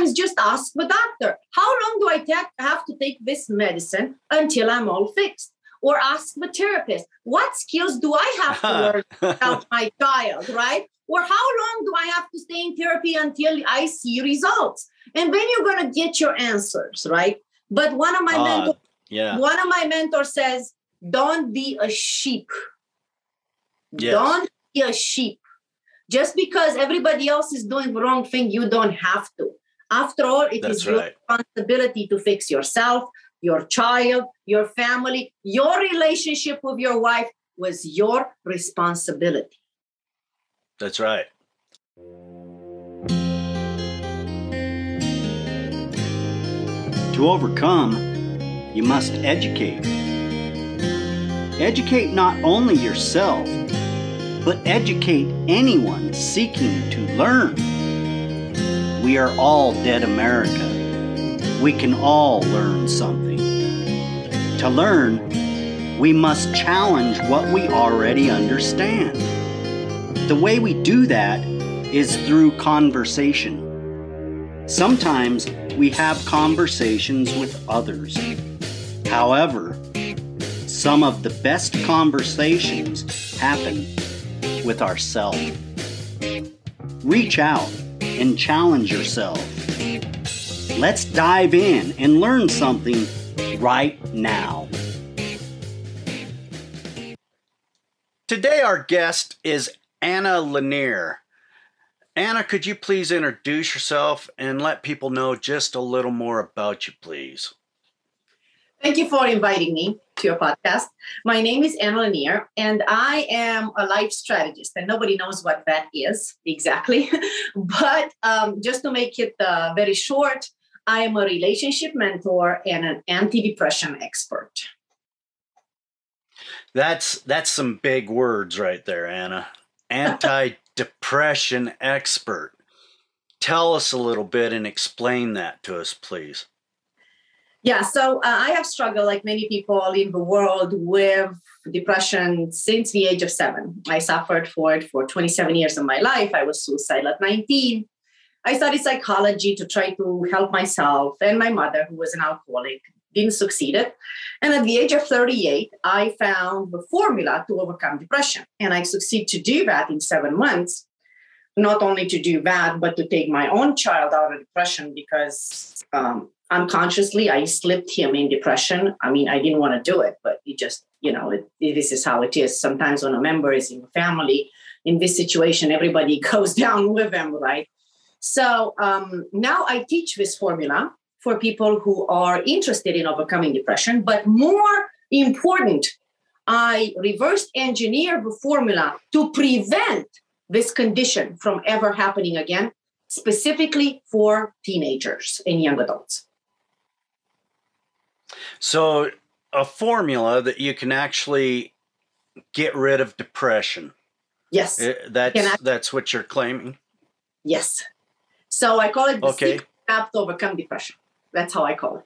sometimes just ask the doctor, how long do I ta- have to take this medicine until I'm all fixed? Or ask the therapist, what skills do I have to learn about my child, right? Or how long do I have to stay in therapy until I see results? And then you're going to get your answers, right? But one of my uh, mentors, yeah. one of my mentors says, don't be a sheep. Yes. Don't be a sheep. Just because everybody else is doing the wrong thing, you don't have to. After all, it That's is right. your responsibility to fix yourself, your child, your family, your relationship with your wife was your responsibility. That's right. To overcome, you must educate. Educate not only yourself, but educate anyone seeking to learn. We are all dead America. We can all learn something. To learn, we must challenge what we already understand. The way we do that is through conversation. Sometimes we have conversations with others. However, some of the best conversations happen with ourselves. Reach out and challenge yourself. Let's dive in and learn something right now. Today, our guest is Anna Lanier. Anna, could you please introduce yourself and let people know just a little more about you, please? Thank you for inviting me to your podcast. My name is Anna Lanier, and I am a life strategist, and nobody knows what that is exactly. but um, just to make it uh, very short, I am a relationship mentor and an anti-depression expert. That's that's some big words right there, Anna. Anti-depression expert. Tell us a little bit and explain that to us, please. Yeah, so uh, I have struggled, like many people in the world, with depression since the age of seven. I suffered for it for 27 years of my life. I was suicidal at 19. I studied psychology to try to help myself and my mother, who was an alcoholic, didn't succeed it. And at the age of 38, I found the formula to overcome depression. And I succeeded to do that in seven months. Not only to do that, but to take my own child out of depression because um, unconsciously i slipped him in depression. I mean i didn't want to do it but it just you know it, it, this is how it is. Sometimes when a member is in a family in this situation everybody goes down with them right? So um, now i teach this formula for people who are interested in overcoming depression but more important i reverse engineer the formula to prevent this condition from ever happening again specifically for teenagers and young adults so, a formula that you can actually get rid of depression. Yes. Eh, that's I- that's what you're claiming. Yes. So I call it the okay. secret to overcome depression. That's how I call it.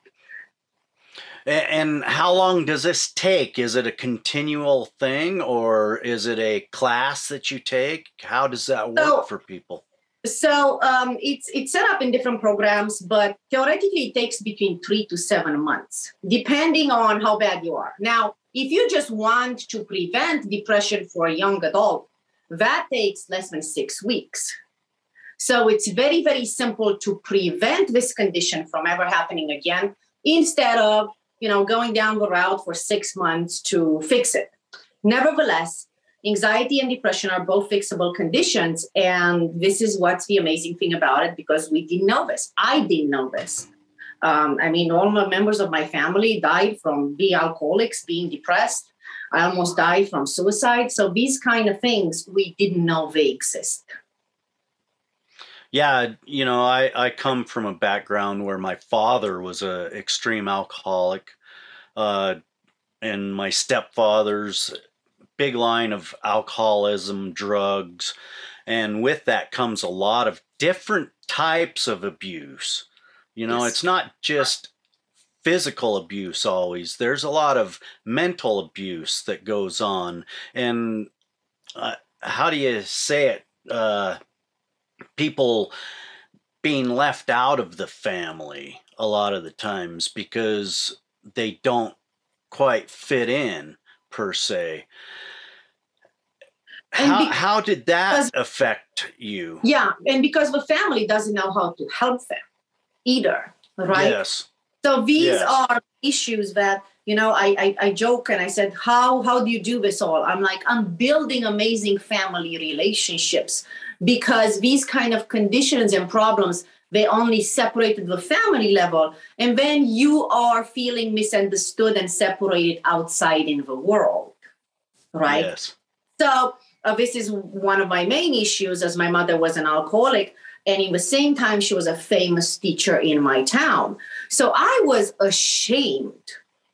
And how long does this take? Is it a continual thing or is it a class that you take? How does that work so, for people? So um, it's it's set up in different programs, but theoretically it takes between three to seven months, depending on how bad you are. Now, if you just want to prevent depression for a young adult, that takes less than six weeks. So it's very very simple to prevent this condition from ever happening again, instead of you know going down the route for six months to fix it. Nevertheless, anxiety and depression are both fixable conditions. And this is what's the amazing thing about it because we didn't know this. I didn't know this. Um, I mean, all my members of my family died from being alcoholics, being depressed. I almost died from suicide. So these kind of things we didn't know they exist. Yeah, you know, I, I come from a background where my father was a extreme alcoholic, uh, and my stepfather's big line of alcoholism, drugs, and with that comes a lot of different types of abuse. You know, yes. it's not just physical abuse always. There's a lot of mental abuse that goes on. And uh, how do you say it? Uh, people being left out of the family a lot of the times because they don't quite fit in per se. How, how did that affect you? Yeah, and because the family doesn't know how to help them either, right? Yes. So these yes. are issues that you know I, I, I joke and I said how how do you do this all? I'm like I'm building amazing family relationships because these kind of conditions and problems they only separated the family level. And then you are feeling misunderstood and separated outside in the world right? Yes. so uh, this is one of my main issues as my mother was an alcoholic and in the same time she was a famous teacher in my town. So i was ashamed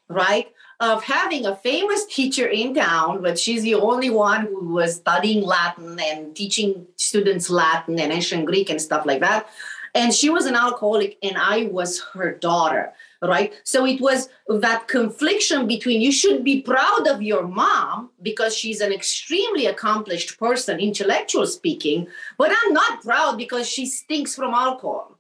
right of having a famous teacher in town but she's the only one who was studying latin and teaching students latin and ancient greek and stuff like that and she was an alcoholic and i was her daughter right? So it was that confliction between you should be proud of your mom because she's an extremely accomplished person intellectual speaking but i'm not proud because she stinks from alcohol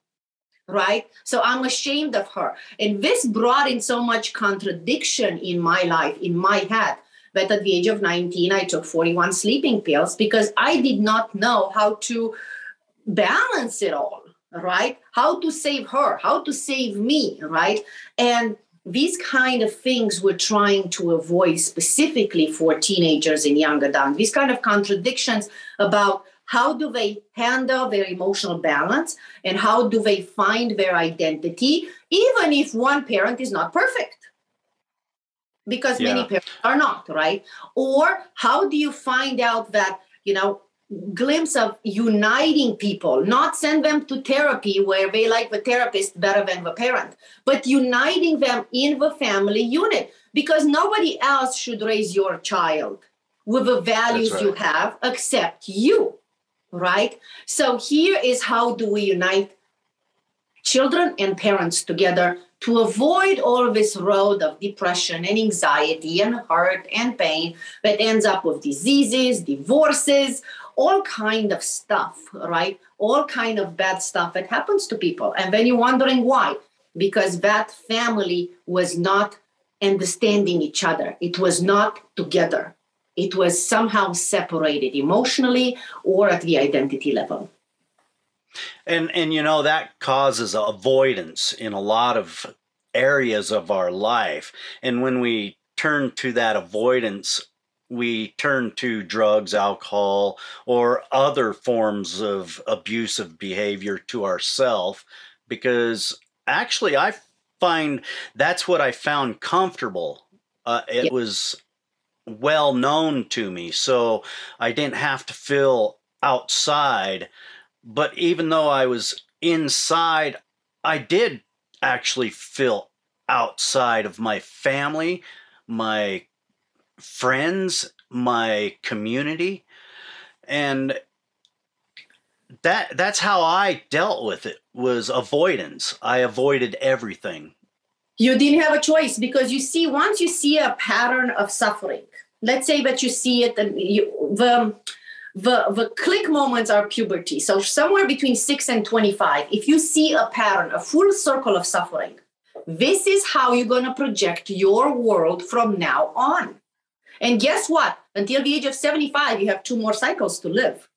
right? So i'm ashamed of her. And this brought in so much contradiction in my life in my head that at the age of 19 i took 41 sleeping pills because i did not know how to balance it all right? How to save her, how to save me, right? And these kind of things we're trying to avoid specifically for teenagers and young adults. These kind of contradictions about how do they handle their emotional balance and how do they find their identity, even if one parent is not perfect. Because yeah. many parents are not, right? Or how do you find out that, you know, glimpse of uniting people, not send them to therapy where they like the therapist better than the parent, but uniting them in the family unit because nobody else should raise your child with the values right. you have except you, right? So here is how do we unite children and parents together to avoid all this road of depression and anxiety and hurt and pain that ends up with diseases, divorces, all kind of stuff right? All kind of bad stuff that happens to people. And then you're wondering why? Because that family was not understanding each other. It was not together. It was somehow separated emotionally or at the identity level. And and you know that causes avoidance in a lot of areas of our life. And when we turn to that avoidance we turn to drugs, alcohol, or other forms of abusive behavior to ourselves because actually I find that's what I found comfortable. Uh, it yep. was well known to me, so I didn't have to feel outside. But even though I was inside, I did actually feel outside of my family, my friends, my community, and that that's how I dealt with it was avoidance. I avoided everything. You didn't have a choice because you see once you see a pattern of suffering. Let's say that you see it and you, the the the click moments are puberty. So somewhere between 6 and 25 if you see a pattern, a full circle of suffering, this is how you're going to project your world from now on. And guess what? Until the age of 75, you have two more cycles to live,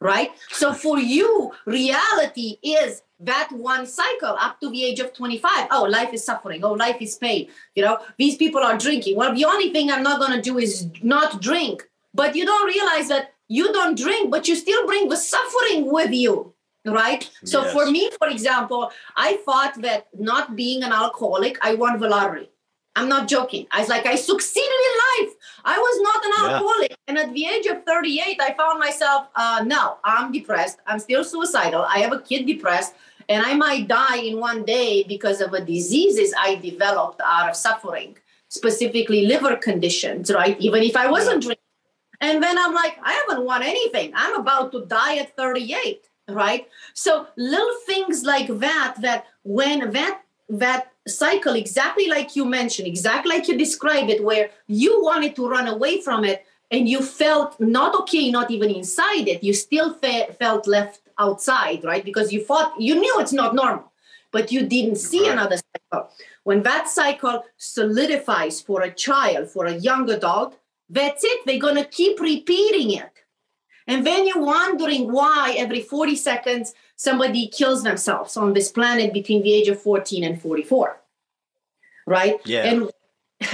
right? So for you, reality is that one cycle up to the age of 25. Oh, life is suffering. Oh, life is pain. You know, these people are drinking. Well, the only thing I'm not going to do is not drink. But you don't realize that you don't drink, but you still bring the suffering with you right so yes. for me for example i thought that not being an alcoholic i won the lottery I'm not joking. I was like, I succeeded in life. I was not an alcoholic. Yeah. And at the age of 38, I found myself, uh, no, I'm depressed. I'm still suicidal. I have a kid depressed. And I might die in one day because of a diseases I developed out of suffering, specifically liver conditions, right? Even if I wasn't drinking. And then I'm like, I haven't won anything. I'm about to die at 38, right? So little things like that, that when that that cycle exactly like you mentioned exactly like you described it where you wanted to run away from it and you felt not okay not even inside it you still fe- felt left outside, right? Because you thought you knew it's not normal, but you didn't see Right. another cycle. When that cycle solidifies for a child, for a young adult, that's it. They're gonna keep repeating it. And then you're wondering why every 40 seconds somebody kills themselves on this planet between the age of 14 and 44. Right? Yeah. And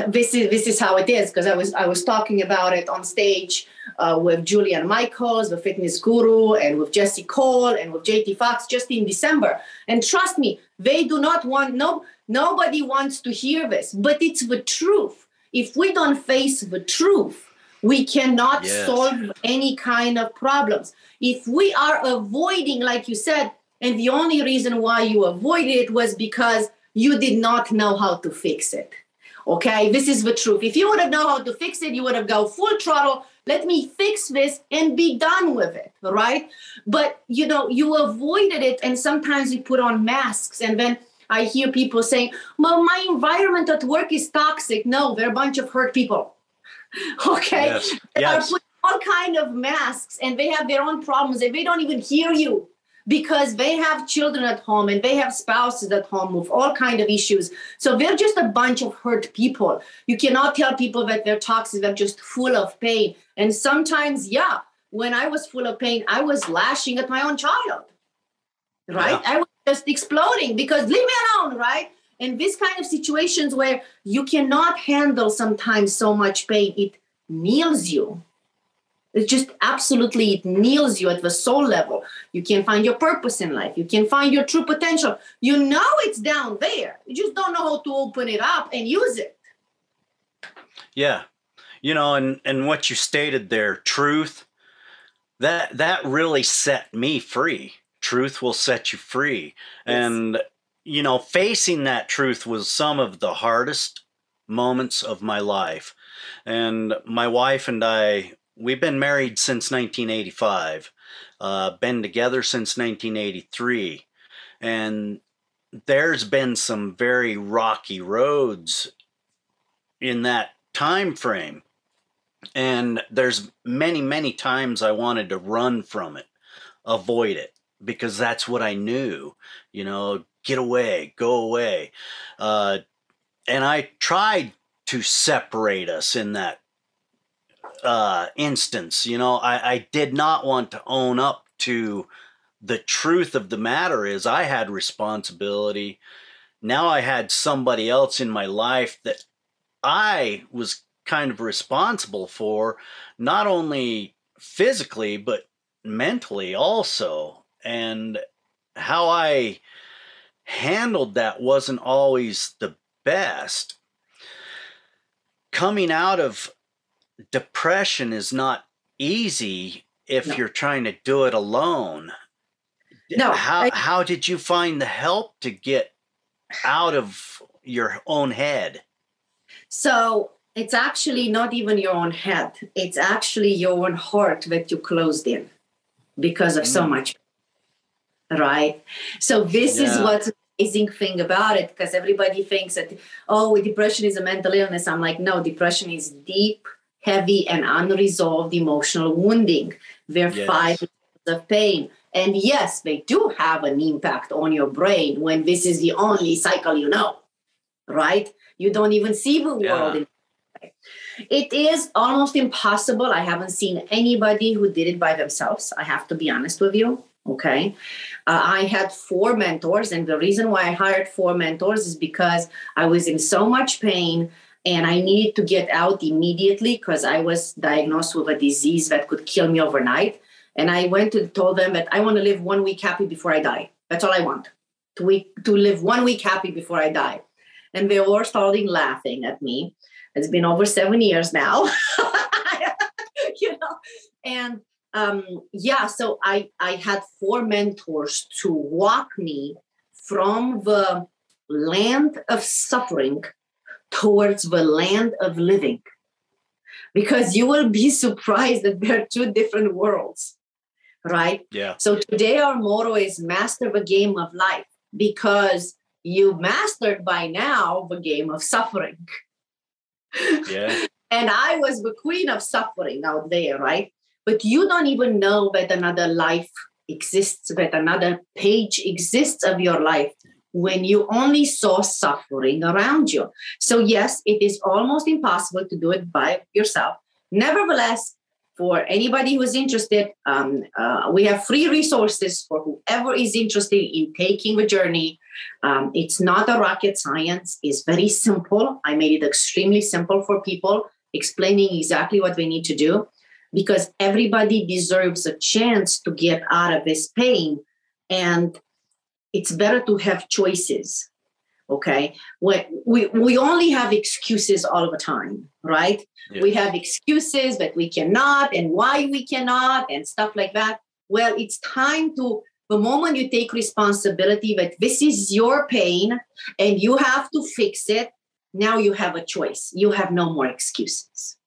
this is this is how it is because I was I was talking about it on stage uh, with Jillian Michaels, the fitness guru, and with Jesse Cole and with JT Fox just in December. And trust me, they do not want no nobody wants to hear this, but it's the truth. If we don't face the truth, we cannot Yes. solve any kind of problems. If we are avoiding, like you said, and the only reason why you avoided it was because you did not know how to fix it. Okay, this is the truth. If you would have known how to fix it, you would have go full throttle. Let me fix this and be done with it, right? But you know, you avoided it, and sometimes you put on masks, and then I hear people saying, "Well, my environment at work is toxic." No, they're a bunch of hurt people. okay, Yes. they are Yes. putting all kind of masks, and they have their own problems, and they don't even hear you because they have children at home and they have spouses at home with all kind of issues. So they're just a bunch of hurt people. You cannot tell people that they're toxic they're just full of pain. And sometimes yeah when i was full of pain i was lashing at my own child right? I was just exploding because leave me alone right and this kind of situations where you cannot handle sometimes so much pain it kneels you it just absolutely it kneels you at the soul level you can find your purpose in life you can find your true potential you know it's down there you just don't know how to open it up and use it Yeah. You know, and and what you stated there, truth, that that really set me free. Truth will set you free. Yes. And you know, facing that truth was some of the hardest moments of my life. And my wife and I, we've been married since 1985. Uh, been together since 1983. And there's been some very rocky roads in that time frame and there's many many times i wanted to run from it avoid it because that's what i knew you know get away go away. Uh, and i tried to separate us in that uh, instance you know? I, I did not want to own up to the truth of the matter is i had responsibility. Now i had somebody else in my life that I was kind of responsible for, not only physically, but mentally also. And how I handled that wasn't always the best. Coming out of depression is not easy if No. you're trying to do it alone. No, how I- how did you find the help to get out of your own head? so it's actually not even your own head it's actually your own heart that you closed in because of so Mm. much right so this is Yeah. what's the amazing thing about it because everybody thinks that oh depression is a mental illness i'm like no depression is deep heavy and unresolved emotional wounding they're Yes. five of pain and yes they do have an impact on your brain when this is the only cycle you know right you don't even see the world Yeah. it is almost impossible. I haven't seen anybody who did it by themselves. I have to be honest with you. Okay. Uh, I had four mentors, and the reason why I hired four mentors is because I was in so much pain and I needed to get out immediately because I was diagnosed with a disease that could kill me overnight. And I went and told them that I want to live one week happy before I die. That's all I want to, week, to live one week happy before I die. And they were starting laughing at me. It's been over seven years now. you know, and um, yeah, so I I had four mentors to walk me from the land of suffering towards the land of living. Because you will be surprised that there are two different worlds, right? Yeah. So today our motto is master the game of life because you mastered by now the game of suffering. Yeah. And I was the queen of suffering out there, right? But you don't even know that another life exists, that another page exists of your life when you only saw suffering around you. So, yes, it is almost impossible to do it by yourself. Nevertheless, for anybody who is interested, um, uh, we have free resources for whoever is interested in taking the journey. Um, it's not a rocket science, it's very simple. I made it extremely simple for people, explaining exactly what they need to do because everybody deserves a chance to get out of this pain. And it's better to have choices okay? When we we only have excuses all the time right? Yeah. we have excuses that we cannot and why we cannot and stuff like that. Well it's time to the moment you take responsibility that this is your pain and you have to fix it now you have a choice. You have no more excuses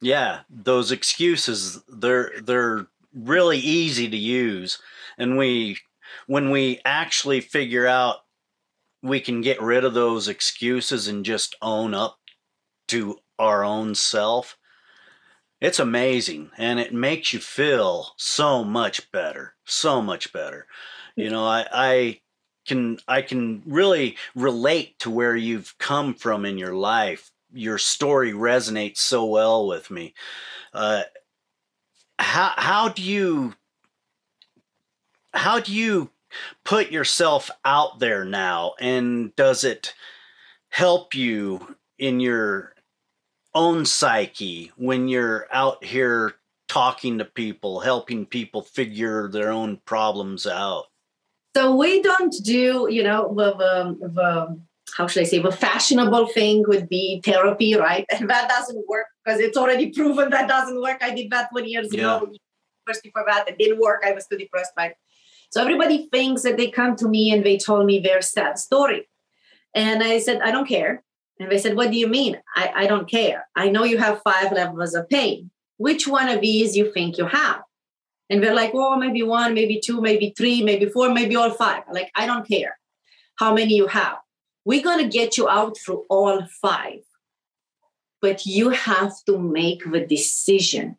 yeah those excuses they're they're really easy to use and we when we actually figure out we can get rid of those excuses and just own up to our own self, it's amazing and it makes you feel so much better, so much better. You know, I, I can I can really relate to where you've come from in your life. Your story resonates so well with me. Uh, how how do you how do you put yourself out there now and does it help you in your own psyche when you're out here talking to people helping people figure their own problems out so we don't do you know the, the, the how should i say the fashionable thing would be therapy right and that doesn't work because it's already proven that doesn't work i did that 20 years yeah. ago first before that it didn't work i was too depressed right so everybody thinks that they come to me and they told me their sad story. And I said, I don't care. And they said, What do you mean? I, I don't care. I know you have five levels of pain. Which one of these you think you have? And they're like, Oh, maybe one, maybe two, maybe three, maybe four, maybe all five. Like, I don't care how many you have. We're going to get you out through all five. But you have to make the decision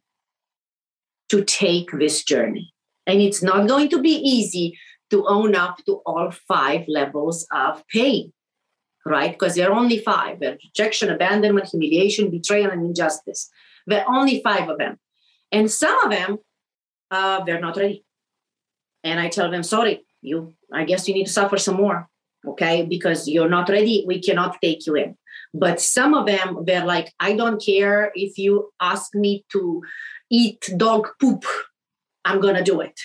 to take this journey. And it's not going to be easy to own up to all five levels of pain, right? Because there are only five rejection, abandonment, humiliation, betrayal, and injustice. There are only five of them. And some of them, uh, they're not ready. And I tell them, sorry, you, I guess you need to suffer some more, okay? Because you're not ready. We cannot take you in. But some of them, they're like, I don't care if you ask me to eat dog poop I'm to do it.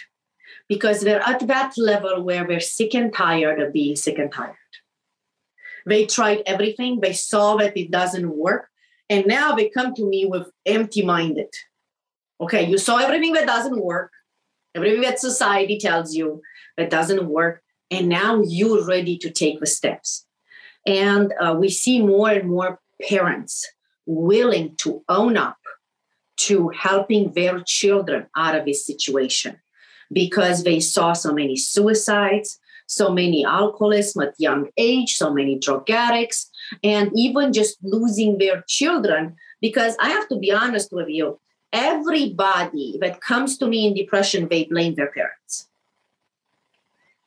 Because we're at that level where we're sick and tired of being sick and tired. They tried everything, they saw that it doesn't work, and now they come to me with empty minded. Okay, you saw everything that doesn't work, everything that society tells you that doesn't work, and now you're ready to take the steps. And uh, we see more and more parents willing to own up to helping their children out of this situation because they saw so many suicides, so many alcoholism at young age, so many drug addicts, and even just losing their children. Because I have to be honest with you, everybody that comes to me in depression, they blame their parents.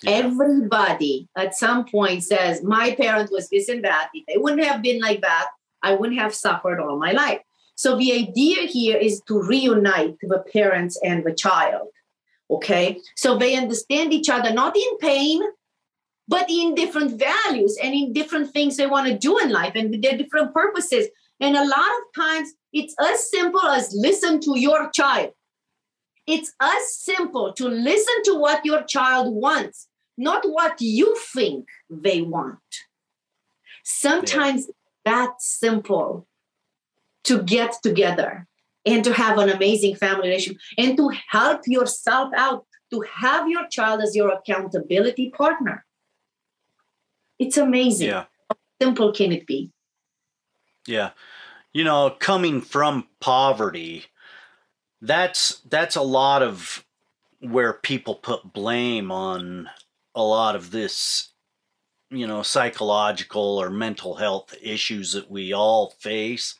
Yeah. Everybody at some point says, My parent was this and that. If they wouldn't have been like that, I wouldn't have suffered all my life. So the idea here is to reunite the parents and the child. Okay. So they understand each other, not in pain, but in different values and in different things they want to do in life and their different purposes. And a lot of times it's as simple as listen to your child. It's as simple to listen to what your child wants, not what you think they want. Sometimes yeah. that simple to get together and to have an amazing family relationship and to help yourself out, to have your child as your accountability partner. It's amazing. Yeah. How simple can it be? Yeah. You know, coming from poverty, that's that's a lot of where people put blame on a lot of this you know psychological or mental health issues that we all face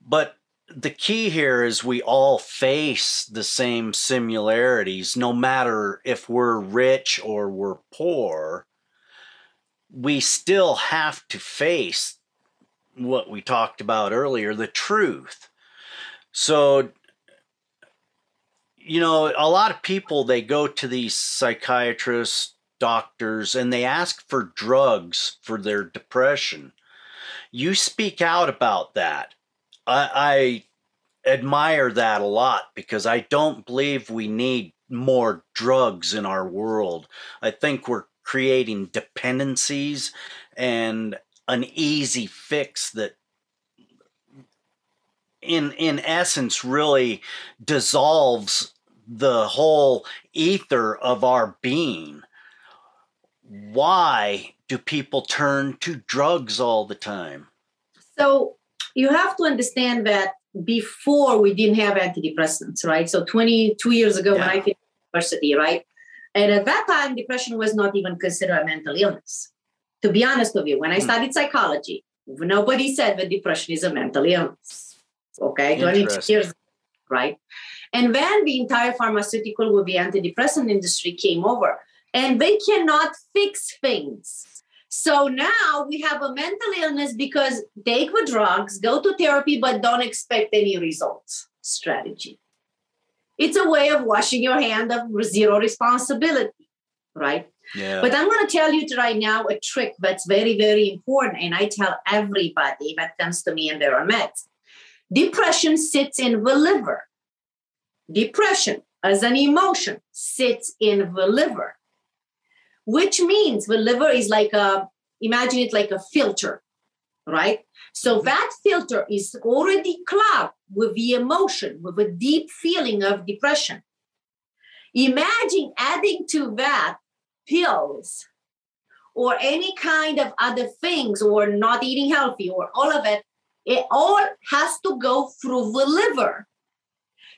but the key here is we all face the same similarities, no matter if we're rich or we're poor. We still have to face what we talked about earlier the truth. So, you know, a lot of people they go to these psychiatrists, doctors, and they ask for drugs for their depression. You speak out about that I, I admire that a lot because I don't believe we need more drugs in our world. I think we're creating dependencies and an easy fix that in in essence really dissolves the whole ether of our being why do people turn to drugs all the time so you have to understand that before we didn't have antidepressants, right? So 22 years ago yeah. when I finished university, right? And at that time, depression was not even considered a mental illness. To be honest with you, when I hmm. studied psychology, nobody said that depression is a mental illness. Okay, 22 years, right? And then the entire pharmaceutical with the antidepressant industry came over, and they cannot fix things so now we have a mental illness because take the drugs, go to therapy, but don't expect any results strategy. It's a way of washing your hand of zero responsibility, right? Yeah. But I'm going to tell you right now a trick that's very, very important. And I tell everybody that comes to me and they're meds. Depression sits in the liver. Depression as an emotion sits in the liver which means the liver is like a imagine it like a filter right? So that filter is already clogged with the emotion with a deep feeling of depression. Imagine adding to that pills or any kind of other things or not eating healthy or all of it it all has to go through the liver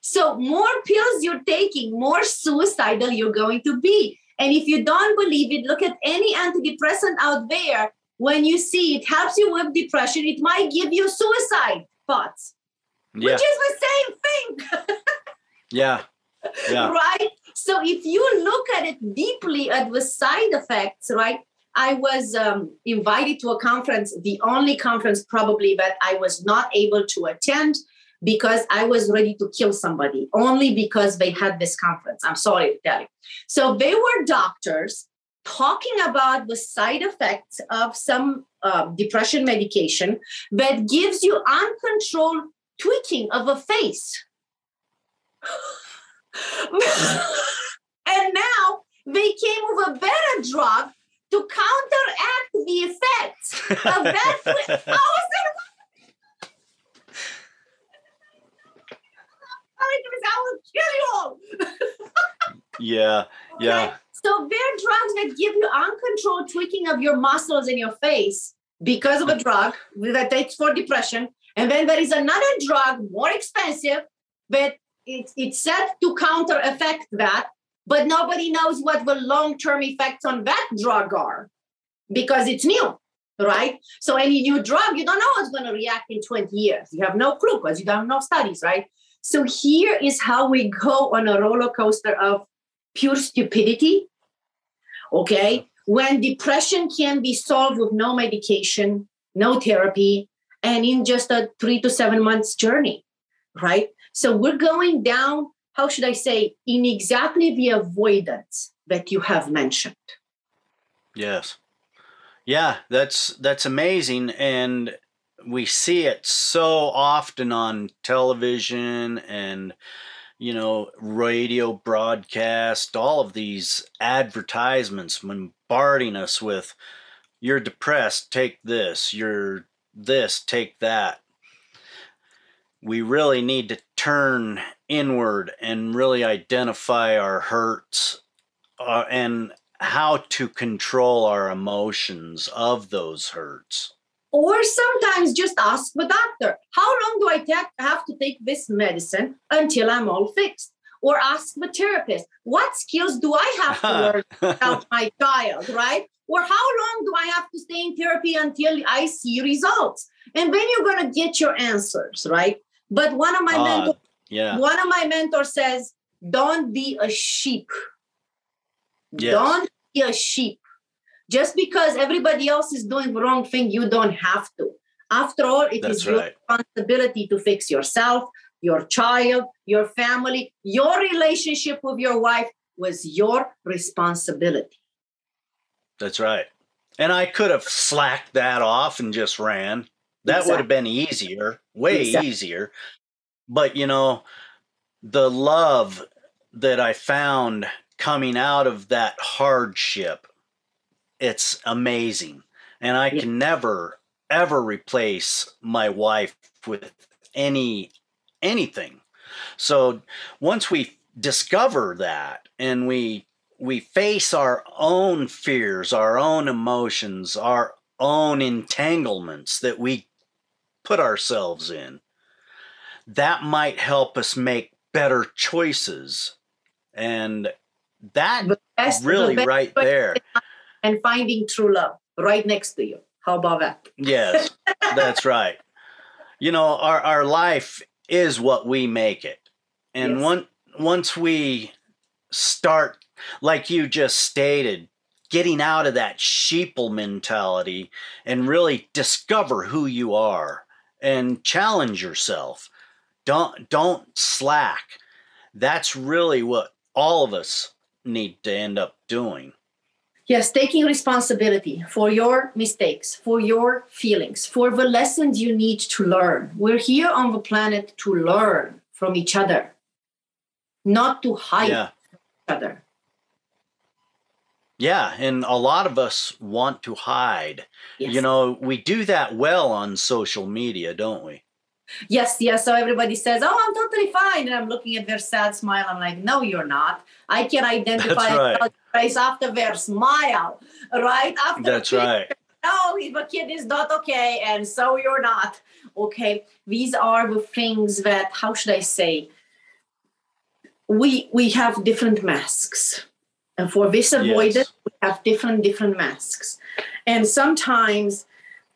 so more pills you're taking more suicidal you're going to be and if you don't believe it, look at any antidepressant out there. When you see it helps you with depression, it might give you suicide thoughts, yeah. which is the same thing. yeah. Yeah. Right. So if you look at it deeply at the side effects, right? I was um, invited to a conference, the only conference probably that I was not able to attend because I was ready to kill somebody only because they had this conference. I'm sorry to tell you. So they were doctors talking about the side effects of some uh, depression medication that gives you uncontrolled tweaking of a face. and now they came with a better drug to counteract the effects of that. I was I will kill you all. yeah, yeah. Okay? So there are drugs that give you uncontrolled tweaking of your muscles in your face because of a drug that takes for depression. And then there is another drug, more expensive, but it's, it's set to counter effect that, but nobody knows what the long-term effects on that drug are because it's new, right? So any new drug, you don't know what's going to react in 20 years. You have no clue because you don't have no studies, right? So here is how we go on a roller coaster of pure stupidity. Okay. When depression can be solved with no medication, no therapy, and in just a three to seven months journey, right? So we're going down, how should I say, in exactly the avoidance that you have mentioned. Yes. Yeah, that's that's amazing and we see it so often on television and you know radio broadcast all of these advertisements bombarding us with you're depressed take this you're this take that. We really need to turn inward and really identify our hurts uh, and how to control our emotions of those hurts or sometimes just ask the doctor, how long do I have to take this medicine until I'm all fixed? Or ask the therapist, what skills do I have to learn about my child, right? Or how long do I have to stay in therapy until I see results? And then you're going to get your answers, right? But one of my Ah, mentors, yeah. one of my mentors says, "Don't be a sheep. Yes. Don't be a sheep. Just because everybody else is doing the wrong thing, you don't have to. After all, it is That's your right. responsibility to fix yourself, your child, your family, your relationship with your wife was your responsibility. That's right. And I could have slacked that off and just ran. That would have been easier, way Exactly. easier. But you know, the love that I found coming out of that hardship, it's amazing. And I can never ever replace my wife with any anything. So once we discover that and we we face our own fears, our own emotions, our own entanglements that we put ourselves in, that might help us make better choices. And that The best, the really best right there. And finding true love right next to you. How about that? Yes, that's right. You know, our, our life is what we make it. And Yes. one, once we start, like you just stated, getting out of that sheeple mentality and really discover who you are and challenge yourself. Don't don't slack. That's really what all of us need to end up doing. Yes, taking responsibility for your mistakes, for your feelings, for the lessons you need to learn. We're here on the planet to learn from each other, not to hide Yeah. each other. Yeah, and a lot of us want to hide. Yes. You know, we do that well on social media, don't we? Yes, yes. So everybody says, "Oh, I'm totally fine," and I'm looking at their sad smile. I'm like, "No, you're not. I can identify That's right. Face after their smile, right? After That's the right. no, if a kid is not okay, and so you're not. Okay, these are the things that, how should I say, we we have different masks, and for this avoidance, Yes. we have different different masks, and sometimes.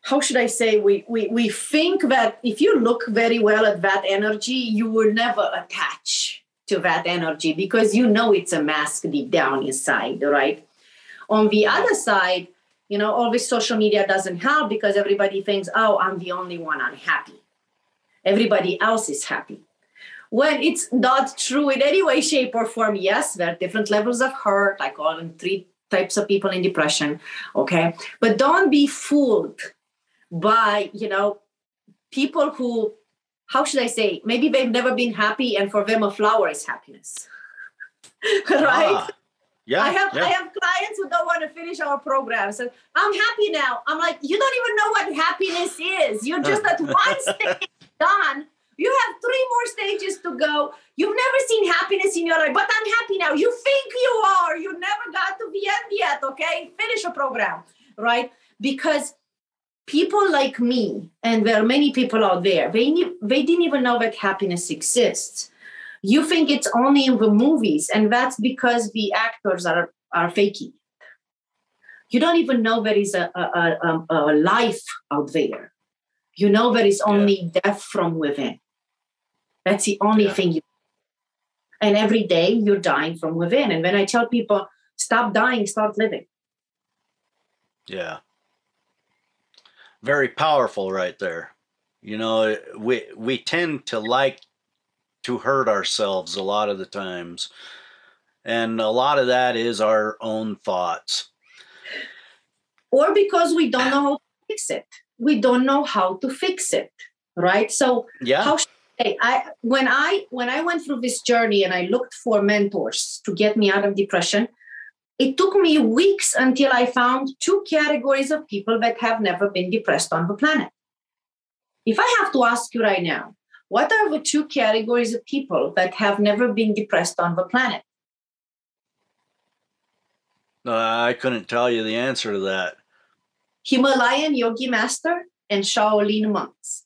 How should I say? We, we we think that if you look very well at that energy, you will never attach to that energy because you know it's a mask deep down inside, right? On the other side, you know, all this social media doesn't help because everybody thinks, oh, I'm the only one unhappy. Everybody else is happy. When it's not true in any way, shape, or form, yes, there are different levels of hurt. like all them three types of people in depression. Okay. But don't be fooled by, you know, people who, how should I say, maybe they've never been happy and for them a flower is happiness. right? Ah, yeah. I have yeah. I have clients who don't want to finish our programs. And I'm happy now. I'm like, you don't even know what happiness is. You're just at one stage done. You have three more stages to go. You've never seen happiness in your life, but I'm happy now. You think you are. You never got to the end yet. Okay, finish a program, right? Because people like me, and there are many people out there, they they didn't even know that happiness exists. You think it's only in the movies and that's because the actors are are faking. You don't even know there is a, a, a, a life out there. You know there is only death from within. That's the only Yeah. thing you and every day you're dying from within. And when i tell people stop dying start living. Yeah. Very powerful right there. You know, we we tend to like to hurt ourselves a lot of the times. And a lot of that is our own thoughts. or because we don't know how to fix it we don't know how to fix it right so Yeah. how should I, say? I when I when I went through this journey and I looked for mentors to get me out of depression, it took me weeks until I found two categories of people that have never been depressed on the planet. If I have to ask you right now, what are the two categories of people that have never been depressed on the planet? Uh, I couldn't tell you the answer to that. Himalayan yogi master and Shaolin monks.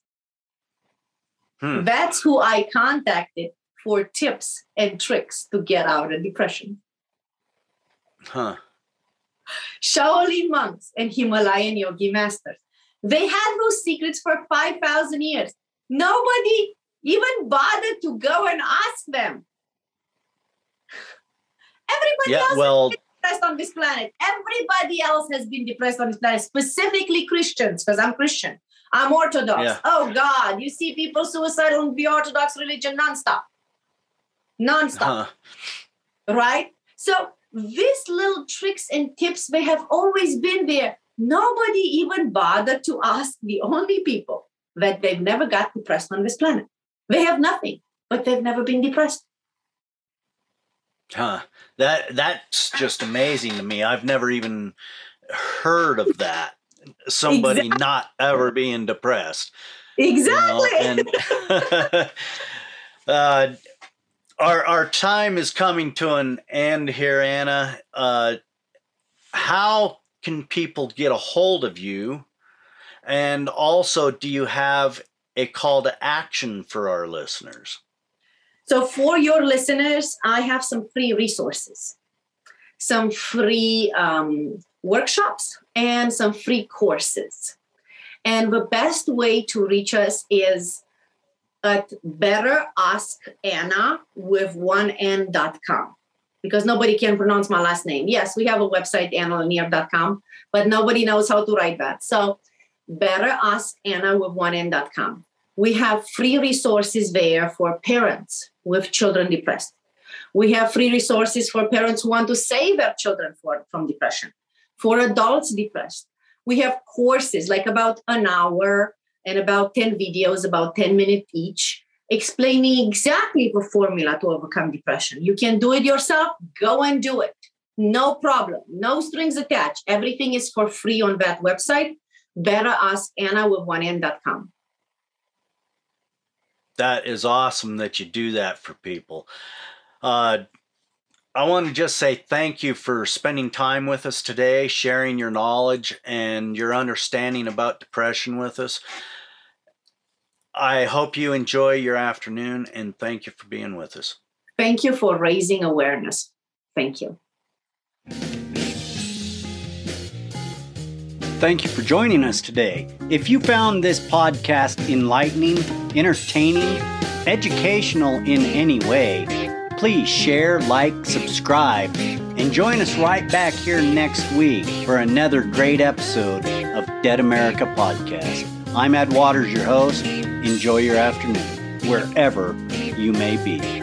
Hmm. That's who I contacted for tips and tricks to get out of depression. Huh. Shaolin monks and Himalayan yogi masters. They had those secrets for 5,000 years. Nobody even bothered to go and ask them. Everybody Yeah, else well, has been depressed on this planet. Everybody else has been depressed on this planet, specifically Christians, because I'm Christian. I'm Orthodox. Yeah. Oh God, you see people suicidal in the Orthodox religion nonstop. Nonstop huh, right? So these little tricks and tips they have always been there. Nobody even bothered to ask the only people that they've never got depressed on this planet. They have nothing, but they've never been depressed. huh. That that's just amazing to me. I've never even heard of that. Somebody not ever being depressed. you know, Exactly. and uh, our our time is coming to an end here, Anna. Uh, how can people get a hold of you? And also, do you have a call to action for our listeners? So, for your listeners, I have some free resources, some free um, workshops, and some free courses. And the best way to reach us is at better ask Anna with one n.com because nobody can pronounce my last name. Yes, we have a website, annalanier.com, but nobody knows how to write that. So, better ask Anna with one n.com. We have free resources there for parents with children depressed. We have free resources for parents who want to save their children for, from depression, for adults depressed. We have courses like about an hour and about 10 videos, about 10 minutes each, explaining exactly the formula to overcome depression. You can do it yourself, go and do it. No problem, no strings attached. Everything is for free on that website. Better ask Anna with one n.com. That is awesome that you do that for people. Uh, I want to just say thank you for spending time with us today, sharing your knowledge and your understanding about depression with us. I hope you enjoy your afternoon and thank you for being with us. Thank you for raising awareness. Thank you. Thank you for joining us today. If you found this podcast enlightening, entertaining, educational in any way, please share, like, subscribe, and join us right back here next week for another great episode of Dead America Podcast. I'm Ed Waters, your host. Enjoy your afternoon, wherever you may be.